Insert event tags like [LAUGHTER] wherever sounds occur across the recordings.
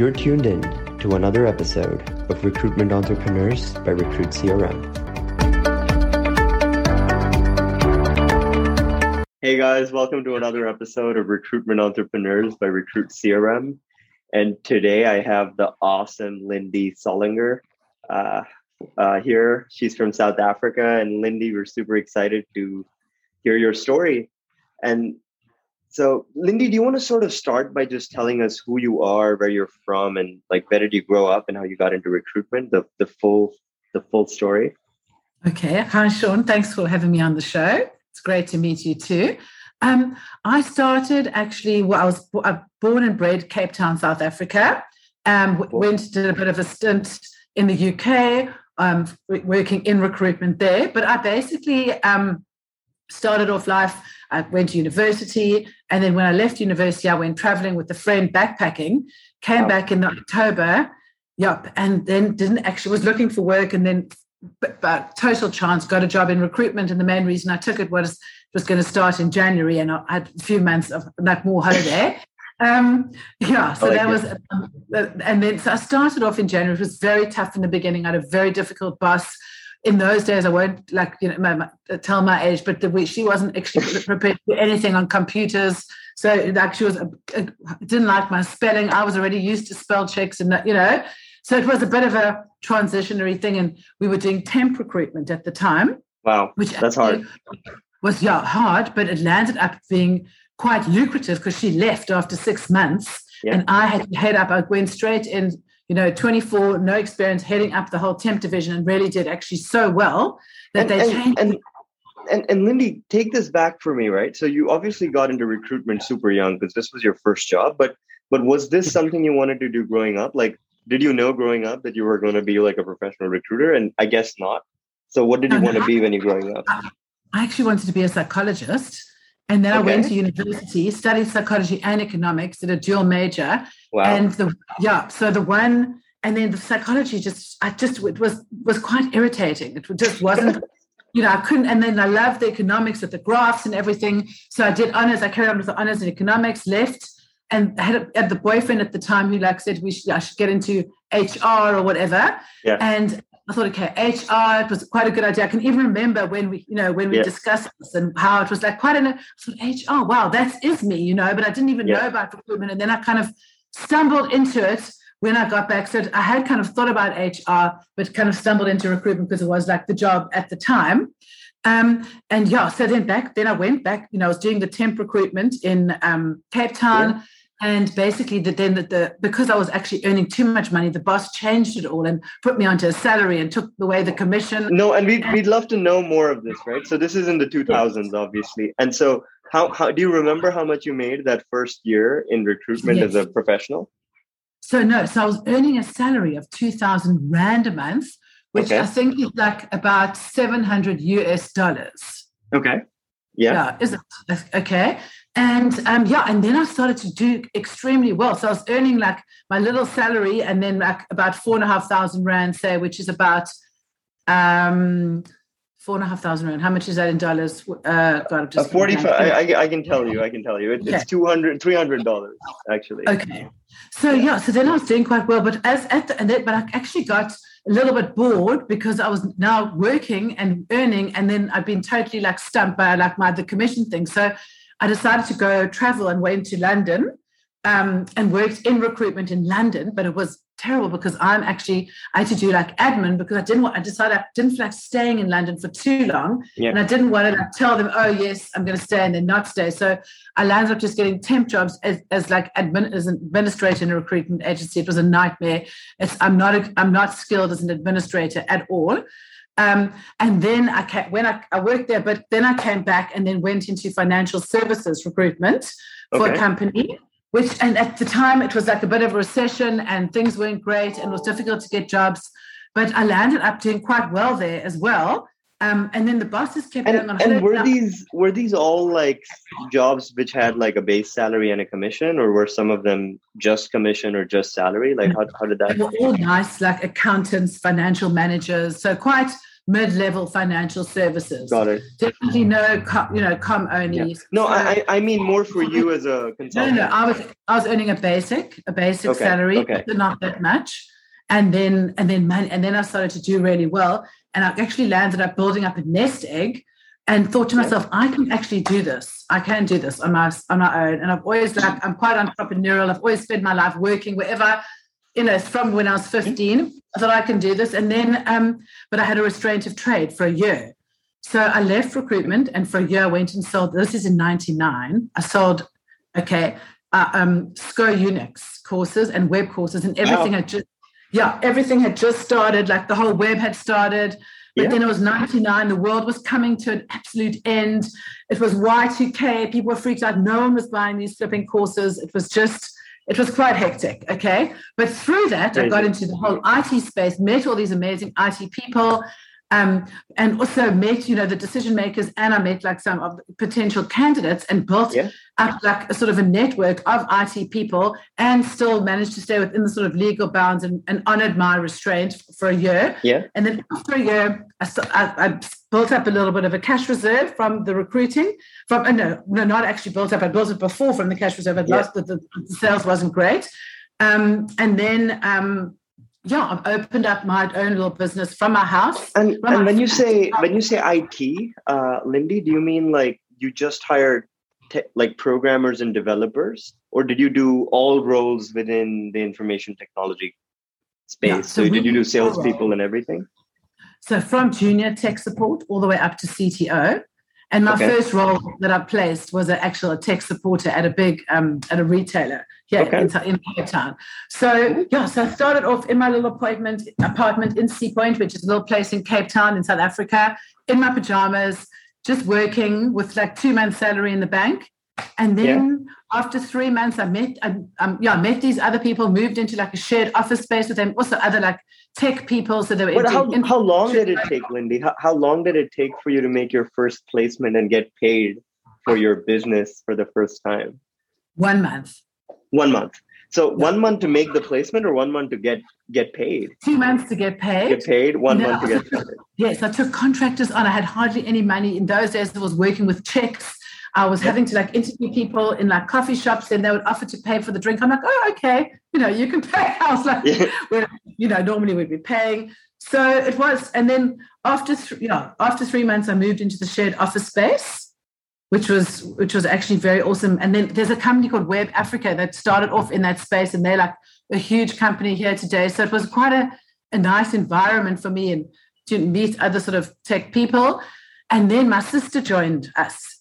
You're tuned in to another episode of Recruitment Entrepreneurs by Recruit CRM. Hey guys, welcome to another episode of Recruitment Entrepreneurs by Recruit CRM. And today I have the awesome Lindy Sollinger uh, uh, here. She's from South Africa. And Lindy, we're super excited to hear your story. And so, Lindy, do you want to sort of start by just telling us who you are, where you're from, and like where did you grow up, and how you got into recruitment? The the full the full story. Okay, hi Sean. Thanks for having me on the show. It's great to meet you too. Um, I started actually. Well, I was born and bred Cape Town, South Africa. Um, went did a bit of a stint in the UK, um, working in recruitment there. But I basically um, started off life I went to university. And then when I left university, I went traveling with a friend backpacking, came back in October. Yep. And then didn't actually was looking for work and then but, total chance got a job in recruitment. And the main reason I took it was was going to start in January and I had a few months of like more holiday. Um, yeah, so like that it. was, um, and then so I started off in January. It was very tough in the beginning. I had a very difficult boss in those days, I won't like you know my, my, tell my age, but the, she wasn't actually prepared to do anything on computers. So like she was a, a, didn't like my spelling. I was already used to spell checks, and you know, so it was a bit of a transitionary thing. And we were doing temp recruitment at the time. Wow, which that's hard. Was yeah hard, but it landed up being quite lucrative because she left after six months, yeah. and I had to head up. I went straight in you know, 24, no experience, heading up the whole temp division and really did actually so well that and, they and, changed. And, and, and Lindy, take this back for me, right? So you obviously got into recruitment super young because this was your first job, but but was this mm-hmm. something you wanted to do growing up? Like, did you know growing up that you were going to be like a professional recruiter? And I guess not. So what did you no, want no, to be when you were growing up? I actually wanted to be a psychologist. And then okay. I went to university, studied psychology and economics, did a dual major. Wow. And the yeah, so the one and then the psychology just I just it was was quite irritating. It just wasn't [LAUGHS] you know, I couldn't, and then I loved the economics with the graphs and everything. So I did honors. I carried on with the honors in economics, left, and I had, a, had the boyfriend at the time who like said we should I should get into HR or whatever. Yeah. And I thought, okay, HR, it was quite a good idea. I can even remember when we, you know, when we yeah. discussed this and how it was like quite an, I thought, HR, wow, that is me, you know, but I didn't even yeah. know about recruitment. And then I kind of stumbled into it when I got back. So I had kind of thought about HR, but kind of stumbled into recruitment because it was like the job at the time. Um, and yeah, so then back, then I went back, you know, I was doing the temp recruitment in um, Cape Town. Yeah and basically the, then the, the, because i was actually earning too much money the boss changed it all and put me onto a salary and took away the commission no and we'd, we'd love to know more of this right so this is in the 2000s obviously and so how, how do you remember how much you made that first year in recruitment yes. as a professional so no so i was earning a salary of 2000 rand a month which okay. i think is like about 700 us dollars okay yeah, yeah is it okay and um, yeah, and then I started to do extremely well. So I was earning like my little salary and then like about four and a half thousand rand, say, which is about um, four and a half thousand rand. How much is that in dollars? Uh, God, just uh, 45. I, I, I, can tell you, I can tell you. It, okay. It's 200 $300 actually. Okay. So yeah, so then I was doing quite well, but as at the, and then, but I actually got a little bit bored because I was now working and earning, and then I've been totally like stumped by like my the commission thing. So I decided to go travel and went to London um, and worked in recruitment in London, but it was terrible because I'm actually I had to do like admin because I didn't want I decided I didn't feel like staying in London for too long. Yeah. And I didn't want to like tell them, oh yes, I'm gonna stay and then not stay. So I landed up just getting temp jobs as, as like admin as an administrator in a recruitment agency. It was a nightmare. It's I'm not a, I'm not skilled as an administrator at all. Um, and then I came, when I, I, worked there, but then I came back and then went into financial services recruitment for a company. Which and at the time it was like a bit of a recession and things weren't great and it was difficult to get jobs. But I landed up doing quite well there as well. Um, and then the bosses kept and, on. And were these were these all like jobs which had like a base salary and a commission, or were some of them just commission or just salary? Like how, how did that? They were all nice, like accountants, financial managers. So quite mid-level financial services. Got it. Definitely no, com, you know, com only. Yeah. No, So- I I mean more for you as a consultant. no, no, I was I was earning a basic, a basic Okay, salary, okay. not that much. And then and then money, and then I started to do really well. And I actually landed up building up a nest egg and thought to myself, I can actually do this. I can do this on my on my own. And I've always like I'm quite entrepreneurial. I've always spent my life working wherever, you know, from when I was 15. I thought I can do this. And then um, but I had a restraint of trade for a year. So I left recruitment and for a year I went and sold. This is in 99. I sold, okay, uh, um, SCO Unix courses and web courses and everything Wow. had just, yeah, everything had just started. Like the whole web had started. But Yeah. then it was 99. The world was coming to an absolute end. It was Y2K. People were freaked out. No one was buying these flipping courses. It was just, it was quite hectic. Okay. But through that, I got into the whole IT space, met all these amazing IT people, um, and also met, you know, the decision makers, and I met like some of the potential candidates and built Yeah. up like a sort of a network of IT people and still managed to stay within the sort of legal bounds and, and honored my restraint for a year. Yeah. And then after a year, I, I, I built up a little bit of a cash reserve from the recruiting. From uh, no, no, not actually built up. I built it before from the cash reserve. I'd Yeah. lost the, the sales wasn't great. Um, and then um, yeah, I've opened up my own little business from my house. And and when you say when you say IT, uh, Lindy, do you mean like you just hired te- like programmers and developers, or did you do all roles within the information technology space? Yeah, so so did you do salespeople and everything? So from junior tech support all the way up to CTO. And my Okay. first role that I placed was an actual tech supporter at a big um, at a retailer here Okay. in, in Cape Town. So yeah, so I started off in my little apartment apartment in Sea Point, which is a little place in Cape Town in South Africa, in my pajamas, just working with like two months salary in the bank. And then after three months, I met, I, um, yeah, I met these other people, moved into like a shared office space with them, also other like tech people. So they were But how, in- how long did it take, Lindy? How, how long did it take for you to make your first placement and get paid for your business for the first time? one month. One month. So one month to make the placement, or one month to get get paid? two months to get paid. Get paid. One No. month to get paid. [LAUGHS] Yes, I took contractors on. I had hardly any money in those days. I was working with checks. I was having to like interview people in like coffee shops, and they would offer to pay for the drink. I'm like, oh, okay, you know, you can [LAUGHS] pay. I was like, Yeah. [LAUGHS] where you know normally we'd be paying. So it was, and then after th- you know after three months, I moved into the shared office space, which was which was actually very awesome. And then there's a company called Web Africa that started off in that space, and they're like a huge company here today. So it was quite a, a nice environment for me and to meet other sort of tech people. And then my sister joined us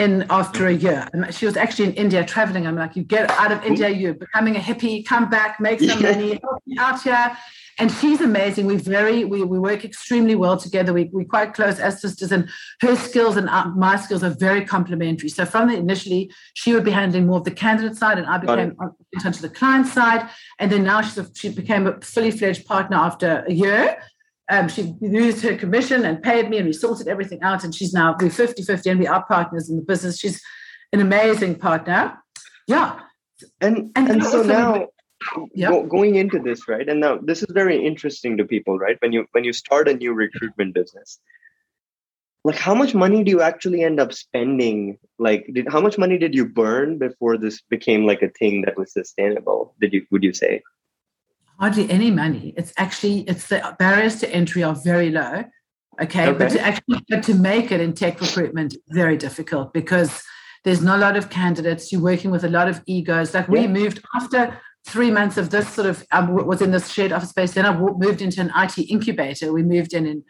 in after a year. And she was actually in India traveling. I'm like, you get out of India, you're becoming a hippie, come back, make some money, help me out here. And she's amazing. We very we, we work extremely well together. We we're quite close as sisters, and her skills and uh, my skills are very complementary. So from the initially, she would be handling more of the candidate side, and I became in terms of the client side. And then now she's a, she became a fully fledged partner after a year. Um, she used her commission and paid me, and we sorted everything out. And she's now we're 50 50, and we are partners in the business. She's an amazing partner. Yeah. And And and, so now Yeah. go, going into this, right? And now this is very interesting to people, right? When you when you start a new recruitment business, like how much money do you actually end up spending? Like, did how much money did you burn before this became like a thing that was sustainable? Did you would you say? Hardly any money. It's actually it's the barriers to entry are very low. Okay, but to actually but to make it in tech recruitment very difficult because there's not a lot of candidates. You're working with a lot of egos. Like we Yeah. moved after three months of this sort of um, was in this shared office space. Then I moved into an IT incubator. We moved in in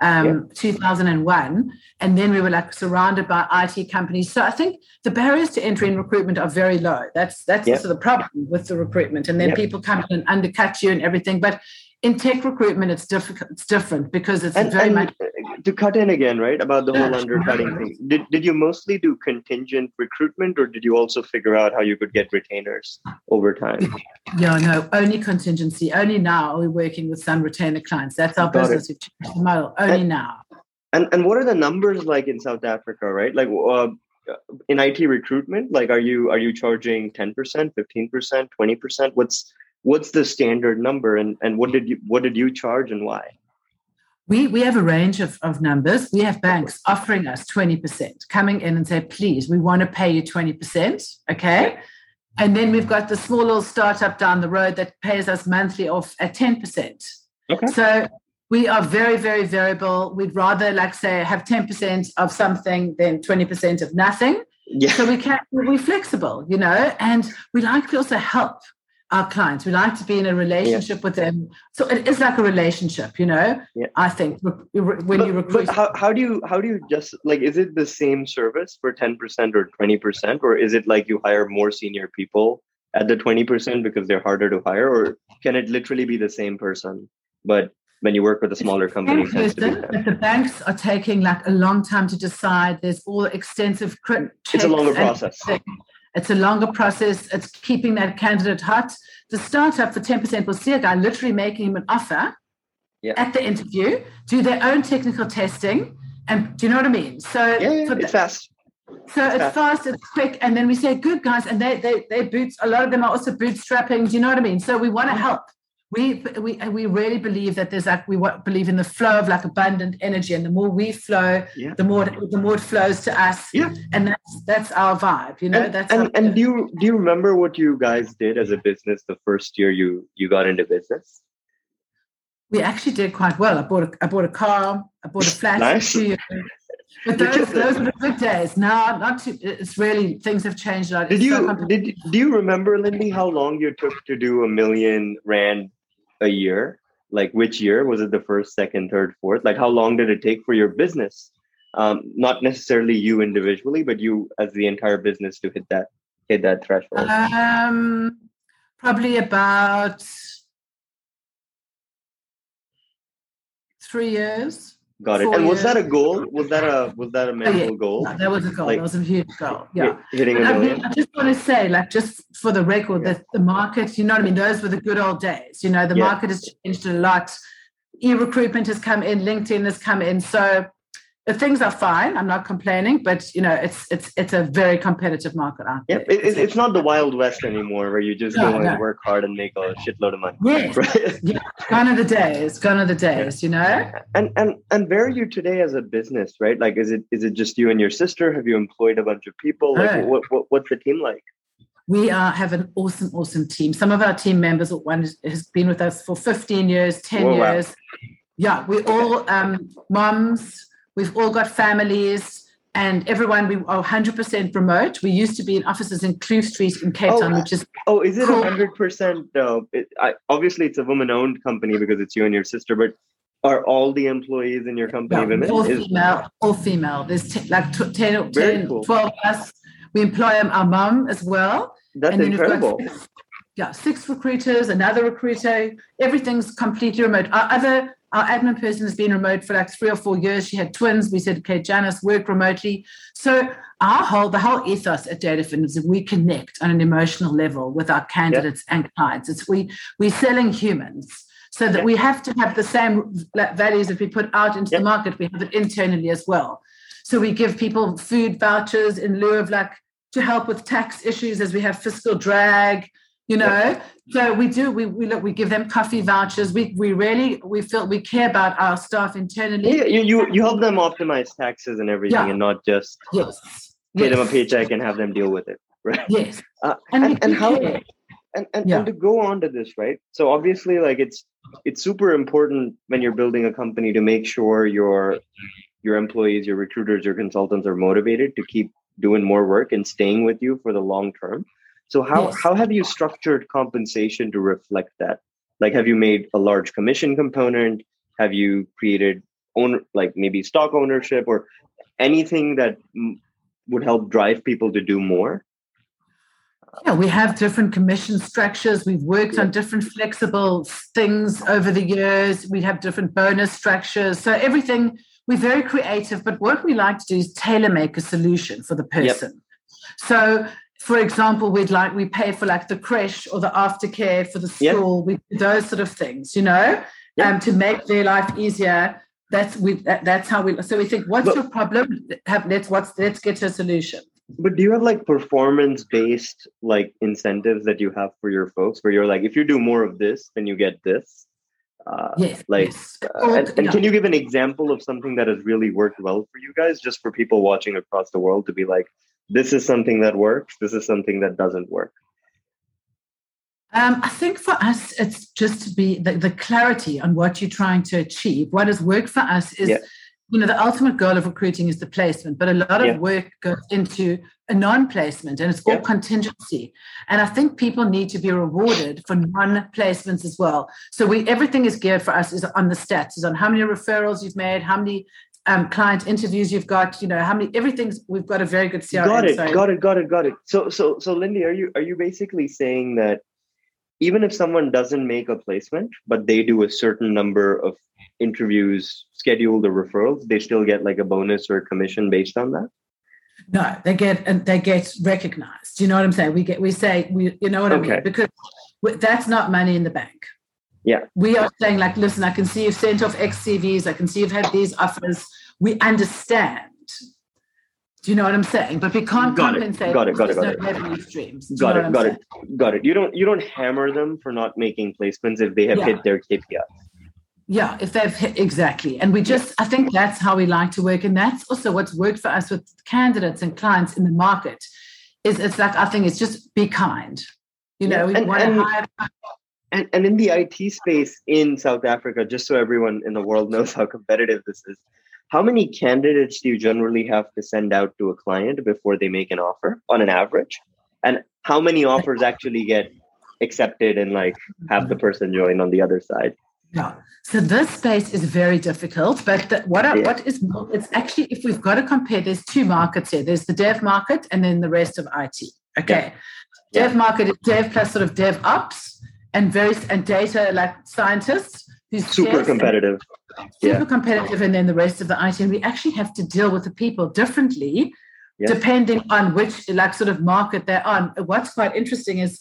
um, 2001, and then we were like surrounded by IT companies. So I think the barriers to entry in recruitment are very low. That's that's Yeah. also the problem with the recruitment, and then Yeah. people come in and undercut you and everything. But in tech recruitment, it's difficult. It's different because it's And, very and much to cut in again, right, about the whole undercutting thing. Did did you mostly do contingent recruitment, or did you also figure out how you could get retainers over time? yeah, no, only contingency. Only now are we working with some retainer clients. That's our Got it. business. We've changed the model. Only And- now. And and what are the numbers like in South Africa, right? Like uh, in IT recruitment, like are you are you charging ten percent, fifteen percent, twenty percent? What's what's the standard number, and and what did you what did you charge and why? We, we have a range of, of numbers. We have banks offering us 20%, coming in and say, please, we want to pay you 20%. Okay. And then we've got the small little startup down the road that pays us monthly off at 10%. Okay. So we are very, very variable. We'd rather, like, say, have 10% of something than 20% of nothing. Yeah. So we can we're flexible, you know, and we like to also help our clients. We like to be in a relationship yeah. with them. So it is like a relationship, you know. Yeah. I think when but, you recruit. how, how do you how do you just like is it the same service for ten percent or twenty percent, or is it like you hire more senior people at the twenty percent because they're harder to hire, or can it literally be the same person but when you work with a smaller company. the banks are taking like a long time to decide. There's all extensive. It's a longer process. It's a longer process. It's keeping that candidate hot. The startup for 10% will see a guy literally making him an offer yeah. at the interview, do their own technical testing. And do you know what I mean? So yeah, yeah, it's fast. So it's, it's fast. fast. it's quick, and then we say, "Good guys," and they they they boots. A lot of them are also bootstrapping. Do you know what I mean? So we want to mm. help we we uh, we really believe that there's like we believe in the flow of like abundant energy and the more we flow yeah. the more the more it flows to us yeah and that's that's our vibe you know and, that's and, and do you do you remember what you guys did as a business the first year you you got into business we actually did quite well i bought a i bought a car i bought a [LAUGHS] flat nice. but those, those were the good days. Now, not too. It's really things have changed. Did it's you so did do you remember, Lindy, how long you took to do a million rand a year? Like which year was it? The first, second, third, fourth? Like how long did it take for your business? Um, not necessarily you individually, but you as the entire business to hit that hit that threshold. Um, probably about three years. Got it. And was that a goal? Was that a was that a mental oh, yeah. goal? that was a goal. Like, that was a huge goal. Yeah. Hitting a million. I, I, just want to say, like, just for the record, yeah. that the market, you know what I mean? Those were the good old days. You know, the yeah. market has changed a lot. E-recruitment has come in, LinkedIn has come in. So things are fine. I'm not complaining, but you know, it's it's it's a very competitive market out there. Yeah, it, it's not the wild west anymore, where you just no, go no. and work hard and make a shitload of money. Yes, [LAUGHS] right? yeah, gone are the days. Gone are the days. You know. And and and where are you today as a business? Right? Like, is it is it just you and your sister? Have you employed a bunch of people? Like, oh. what, what what's the team like? We are have an awesome, awesome team. Some of our team members, one has been with us for 15 years, 10 oh, years. Wow. Yeah, we're all um, moms We've all got families and everyone we are 100% remote. We used to be in offices in Kloof Street in Cape oh, Town, which is oh, is it cool. 100% though? It, I, obviously, it's a woman-owned company because it's you and your sister, but are all the employees in your company yeah, women? All female, all female. There's t- like t- 10, 10 cool. 12 us. We employ our mum as well. That's incredible. Six, yeah, six recruiters, another recruiter. Everything's completely remote. Our other our admin person has been remote for like three or four years. She had twins. We said, okay, Janice, work remotely. So our whole, the whole ethos at Datafin is that we connect on an emotional level with our candidates and clients. It's we we're selling humans. So that we have to have the same values that we put out into the market, we have it internally as well. So we give people food vouchers in lieu of like to help with tax issues as we have fiscal drag you know? Yeah. so we do we, we look we give them coffee vouchers. We we really we feel we care about our staff internally. Yeah, you, you you help them optimize taxes and everything yeah. and not just yes. pay yes. them a paycheck and have them deal with it [LAUGHS] right? Yes. Uh, and, and, and how and, and, yeah. and to go on to this right? So obviously like it's it's super important when you're building a company to make sure your your employees your recruiters your consultants are motivated to keep doing more work and staying with you for the long term so how yes. how have you structured compensation to reflect that? Like, have you made a large commission component? Have you created own like maybe stock ownership or anything that m- would help drive people to do more? Yeah, we have different commission structures. We've worked on different flexible things over the years. We have different bonus structures. So everything we're very creative, but what we like to do is tailor make a solution for the person. Yep. So for example, we'd like we pay for like the creche or the aftercare for the school, yep. we those sort of things, you know, yep. um, to make their life easier. That's we that, that's how we so we think, what's but, your problem? Have, let's what's let's get to a solution. But do you have like performance based like incentives that you have for your folks where you're like, if you do more of this, then you get this? Uh, yes, like, yes. uh, and, and can you give an example of something that has really worked well for you guys, just for people watching across the world to be like, this is something that works, this is something that doesn't work? Um, I think for us, it's just to be the, the, clarity on what you're trying to achieve. What has worked for us is, yeah. you know, the ultimate goal of recruiting is the placement, but a lot of yeah. work goes into a non-placement and it's all yeah. contingency. And I think people need to be rewarded for non-placements as well. So we everything is geared for us is on the stats, is on how many referrals you've made, how many um, client interviews you've got, you know, how many everything's we've got a very good CRM. Got it, got it, got it, got it. So so so Lindy, are you are you basically saying that even if someone doesn't make a placement, but they do a certain number of interviews scheduled or referrals, they still get like a bonus or a commission based on that? No, they get and they get recognized. You know what I'm saying? We get we say we you know what okay. I mean because that's not money in the bank. Yeah, we are saying like, listen, I can see you've sent off X CVs. I can see you've had these offers. We understand do you know what I'm saying? But we can't got compensate. It. Got it. Got it. Got it. No revenue streams. got it. Got it. Got it. You don't. You don't hammer them for not making placements if they have yeah. hit their KPI. Yeah, if they've hit exactly, and we just, I think that's how we like to work, and that's also what's worked for us with candidates and clients in the market. Is it's like I think it's just be kind. You know, yeah. we and, want and, to hire. And, and in the IT space in South Africa, just so everyone in the world knows how competitive this is, how many candidates do you generally have to send out to a client before they make an offer on an average and how many offers actually get accepted and like have the person join on the other side yeah so this space is very difficult but the, what yeah. what is it's actually if we've got to compare there's two markets here there's the dev market and then the rest of it okay yeah. dev yeah. market is dev plus sort of dev ops and very and data like scientists who's super competitive super yeah. competitive and then the rest of the IT. And we actually have to deal with the people differently yes. depending on which like sort of market they're on. What's quite interesting is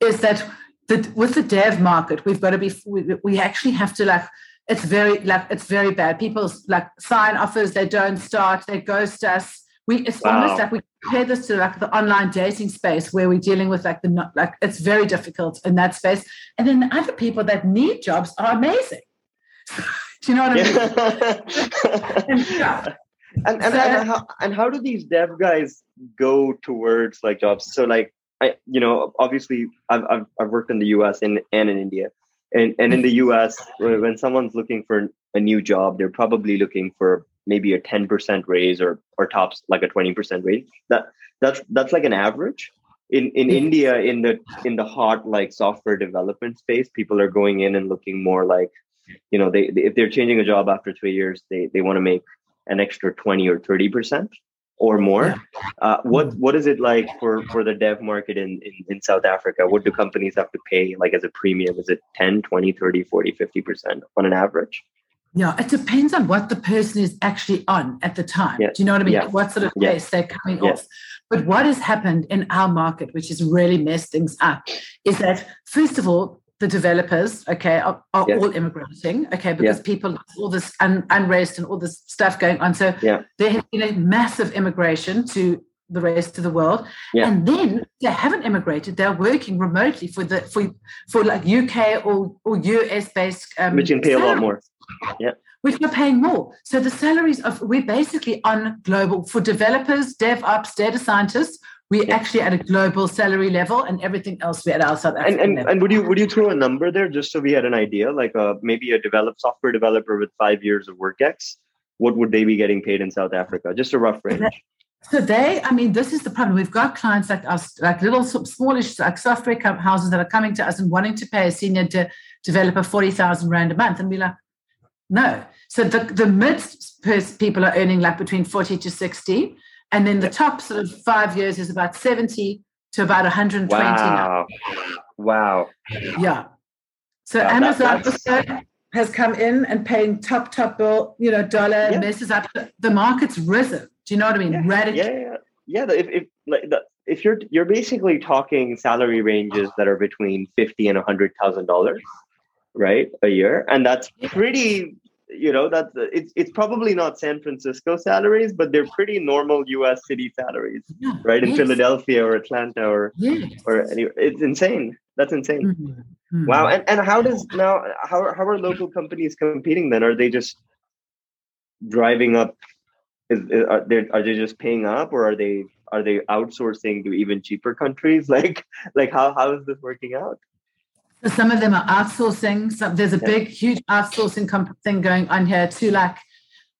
is that the, with the dev market, we've got to be we, we actually have to like it's very like it's very bad. People like sign offers, they don't start, they ghost us. We it's wow. almost like we compare this to like the online dating space where we're dealing with like the like it's very difficult in that space. And then the other people that need jobs are amazing. [LAUGHS] Do you know what I mean? and, yeah. [LAUGHS] And and, so, and, how, and how do these dev guys go towards like jobs? So like I you know obviously I've I've, I've worked in the U.S. and and in India, and and in the U.S. when someone's looking for a new job, they're probably looking for maybe a ten percent raise or or tops like a twenty percent raise. That that's that's like an average. In in India, in the in the hot like software development space, people are going in and looking more like you know they, they if they're changing a job after three years they they want to make an extra 20 or 30 percent or more uh, what mm-hmm. what is it like for for the dev market in, in in south africa what do companies have to pay like as a premium is it 10 20 30 40 50 percent on an average yeah, it depends on what the person is actually on at the time. Yeah. Do you know what I mean? What sort of yeah. they're coming off. But what has happened in our market, which has really messed things up, is that first of all, the developers, okay, are, are all immigrating, okay, because people all this un, unrest and all this stuff going on. So yeah. there has been a massive immigration to the rest of the world, yeah. and then they haven't immigrated; they're working remotely for the for for like UK or or US based, um, which can pay a lot more. Yeah. Which are paying more. So the salaries of we're basically on global for developers, DevOps, data scientists we yeah. actually at a global salary level and everything else we're at our South African and, and, and, would you would you throw a number there just so we had an idea like uh, maybe a developed software developer with five years of work X what would they be getting paid in South Africa just a rough range so they I mean this is the problem we've got clients like us like little smallish like software houses that are coming to us and wanting to pay a senior de- developer 40,000 rand a month and we're like no so the the mid people are earning like between 40 to 60 and then the top sort of five years is about 70 to about 120 wow. now. Wow. Yeah. So wow, Amazon that, has come in and paying top, top bill, you know, dollar yeah. messes up. The market's risen. Do you know what I mean? Yeah. Radically. Yeah, yeah. Yeah. If, if, like, the, if you're you're basically talking salary ranges that are between fifty and hundred thousand dollars, right, a year, and that's pretty you know that's it's it's probably not San Francisco salaries, but they're pretty normal U.S. city salaries, yeah. right? In yes. Philadelphia or Atlanta or yes. or anywhere. It's insane. That's insane. Mm-hmm. Mm-hmm. Wow. And and how does now how how are local companies competing then? Are they just driving up? Is, is are they are they just paying up, or are they are they outsourcing to even cheaper countries? [LAUGHS] Like like how how is this working out? So some of them are outsourcing. There's a big, huge outsourcing comp- thing going on here too, like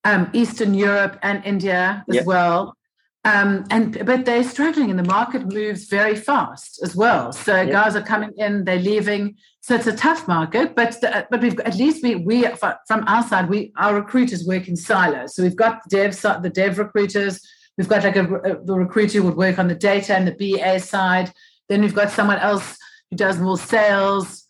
um, Eastern Europe and India as well. Um, and but they're struggling, and the market moves very fast as well. So guys are coming in, they're leaving. So it's a tough market, but the, but we've at least we we from our side we our recruiters work in silos. So we've got the dev the dev recruiters. We've got like a, a the recruiter who would work on the data and the BA side. Then we've got someone else who does more sales.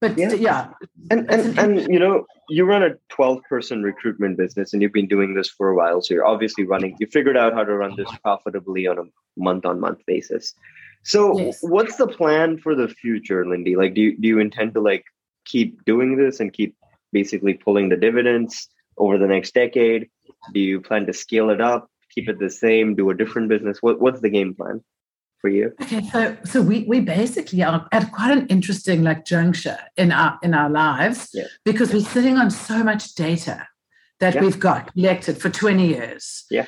But yeah, yeah. and and, and you know you run a 12 person recruitment business and you've been doing this for a while so you're obviously running you figured out how to run this profitably on a month on month basis so yes. what's the plan for the future lindy like do you, do you intend to like keep doing this and keep basically pulling the dividends over the next decade do you plan to scale it up keep it the same do a different business what, what's the game plan for you? Okay, so so we we basically are at quite an interesting like juncture in our in our lives yeah. because we're sitting on so much data that yeah. we've got collected for 20 years. Yeah.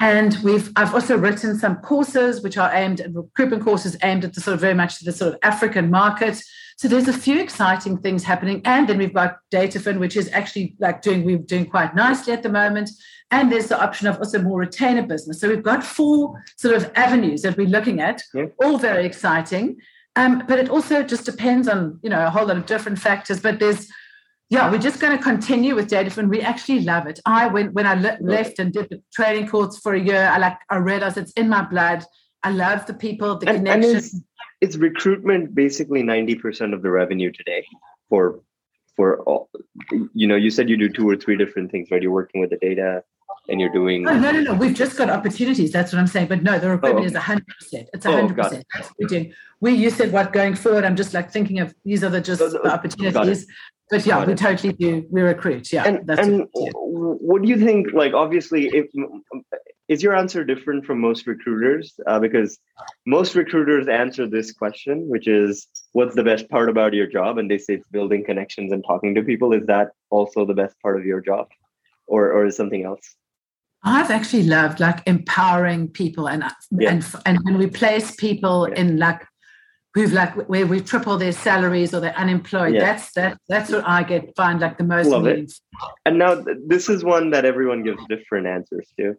And we've I've also written some courses which are aimed at recruitment courses aimed at the sort of very much the sort of African market. So there's a few exciting things happening. And then we've got DataFin, which is actually like doing we're doing quite nicely at the moment. And there's the option of also more retainer business. So we've got four sort of avenues that we're looking at, yeah. all very exciting. Um, but it also just depends on, you know, a whole lot of different factors. But there's, yeah, we're just going to continue with DataFin. We actually love it. I went when I le- left and did the training course for a year. I like I realized it's in my blood. I love the people, the and, connection. And it's, it's recruitment basically 90% of the revenue today for for all you know you said you do two or three different things right you're working with the data and you're doing oh, no no no we've just got opportunities that's what i'm saying but no the recruitment oh, okay. is 100% it's 100% oh, that's what we're doing. We you said what going forward i'm just like thinking of these are the just the opportunities but yeah we totally do we recruit yeah and, and what, what do you think like obviously if is your answer different from most recruiters? Uh, because most recruiters answer this question which is what's the best part about your job? And they say it's building connections and talking to people. Is that also the best part of your job? Or or is something else I've actually loved like empowering people and uh, yeah. and and when we place people yeah. in like who've like where we triple their salaries or they're unemployed. Yeah. That's that that's what I get find like the most Love it. And now this is one that everyone gives different answers to.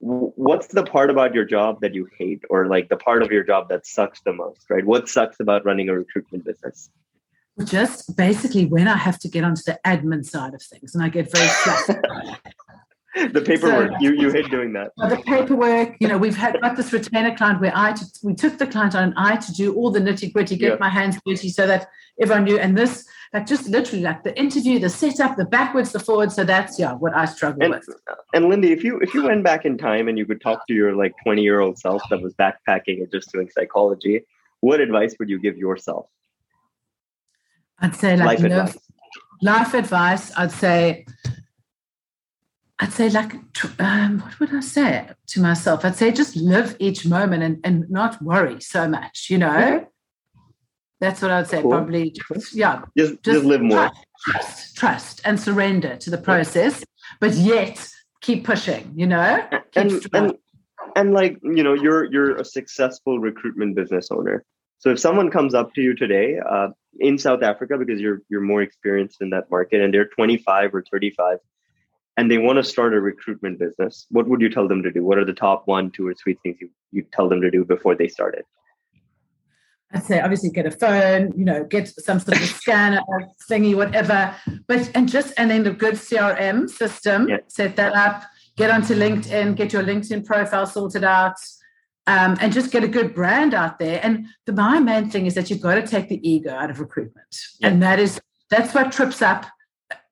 What's the part about your job that you hate, or like the part of your job that sucks the most, right? What sucks about running a recruitment business? Just basically when I have to get onto the admin side of things, and I get very. [LAUGHS] [LAUGHS] the paperwork. So, you you hate doing that. The paperwork you know we've had got this retainer client where i we took the client on and i to do all the nitty gritty get yeah. my hands dirty so that everyone knew. And this like just literally like the interview the setup the backwards the forwards. So that's yeah what i struggle and, with. and lindy if you if you went back in time and you could talk to your like 20 year old self that was backpacking or just doing psychology what advice would you give yourself? I'd say like life, advice. life advice i'd say I'd say, like, um, what would I say to myself? I'd say just live each moment and, and not worry so much, you know? That's what I would say, cool. probably. Just, yeah. Just, just, just live more. Trust, trust and surrender to the process, but yet keep pushing, you know? and, and, and like, you know, you're, you're a successful recruitment business owner. So if someone comes up to you today uh, in South Africa, because you're, you're more experienced in that market and they're 25 or 35, and they want to start a recruitment business, what would you tell them to do? What are the top one, two, or three things you, you tell them to do before they start it? I'd say obviously get a phone, you know, get some sort of scanner thingy, whatever. But and just and then the good CRM system, yeah. set that up, get onto LinkedIn, get your LinkedIn profile sorted out, um, and just get a good brand out there. And the my main thing is that you've got to take the ego out of recruitment. Yeah. And that is that's what trips up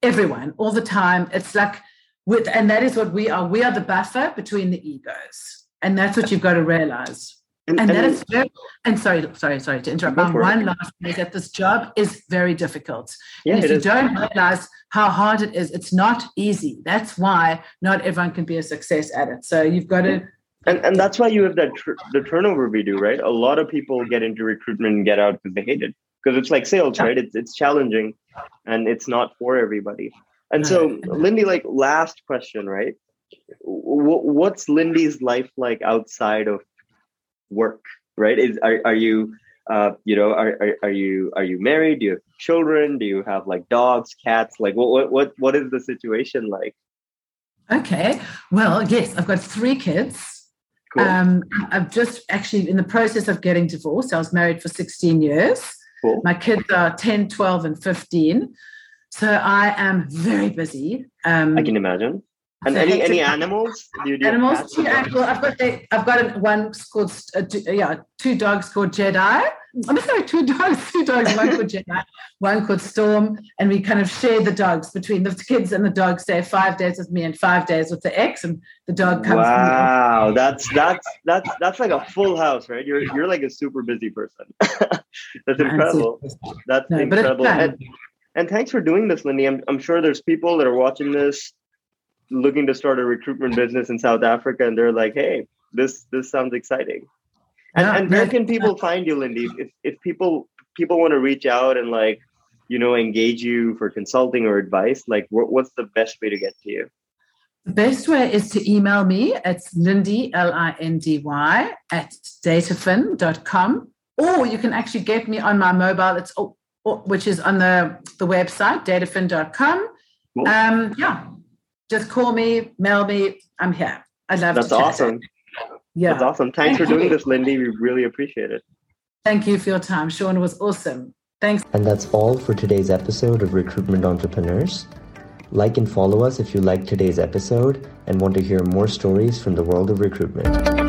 everyone all the time. It's like with, and that is what we are. We are the buffer between the egos. And that's what you've got to realize. And, and, and that is very, and sorry, sorry, sorry to interrupt. Um, one last thing is that this job is very difficult. Yeah, and if you is. don't realize how hard it is, it's not easy. That's why not everyone can be a success at it. So you've got to. And, and that's why you have that tr- the turnover we do, right? A lot of people get into recruitment and get out because they hate it because it's like sales, yeah. right? It's it's challenging, and it's not for everybody. And so, [LAUGHS] Lindy, like last question, right? what's Lindy's life like outside of work? Right? Is are are you uh, you know are, are, are you are you married? Do you have children? Do you have like dogs, cats? Like what what what is the situation like? Okay. Well, yes, I've got three kids. Cool. Um, I'm just actually in the process of getting divorced. I was married for 16 years. Cool. My kids are 10, 12, and 15. So I am very busy. Um, I can imagine. And any any animals? Do you do animals? Two, I've got I've got one called uh, yeah two dogs called Jedi. I'm sorry, two [LAUGHS] dogs, two dogs. One called Jedi, one called Storm, and we kind of share the dogs between the kids and the dogs. Stay five days with me and five days with the ex, and the dog comes. Wow, that's that's that's that's like a full house, right? You're you're like a super busy person. [LAUGHS] that's incredible. That's no, incredible. And, and thanks for doing this, Lindy. I'm I'm sure there's people that are watching this looking to start a recruitment business in South Africa, and they're like, "Hey, this this sounds exciting." And, and where can people find you, Lindy? If if people people want to reach out and like you know engage you for consulting or advice, like what, what's the best way to get to you? The best way is to email me. It's Lindy, L I N D Y, at datafin.com. Or you can actually get me on my mobile. It's oh, which is on the, the website, datafin.com. Cool. Um, yeah, just call me, mail me. I'm here. I love That's awesome. Yeah. That's awesome. Thanks for doing this, Lindy. We really appreciate it. Thank you for your time. Sean was awesome. Thanks. And that's all for today's episode of Recruitment Entrepreneurs. Like and follow us if you liked today's episode and want to hear more stories from the world of recruitment.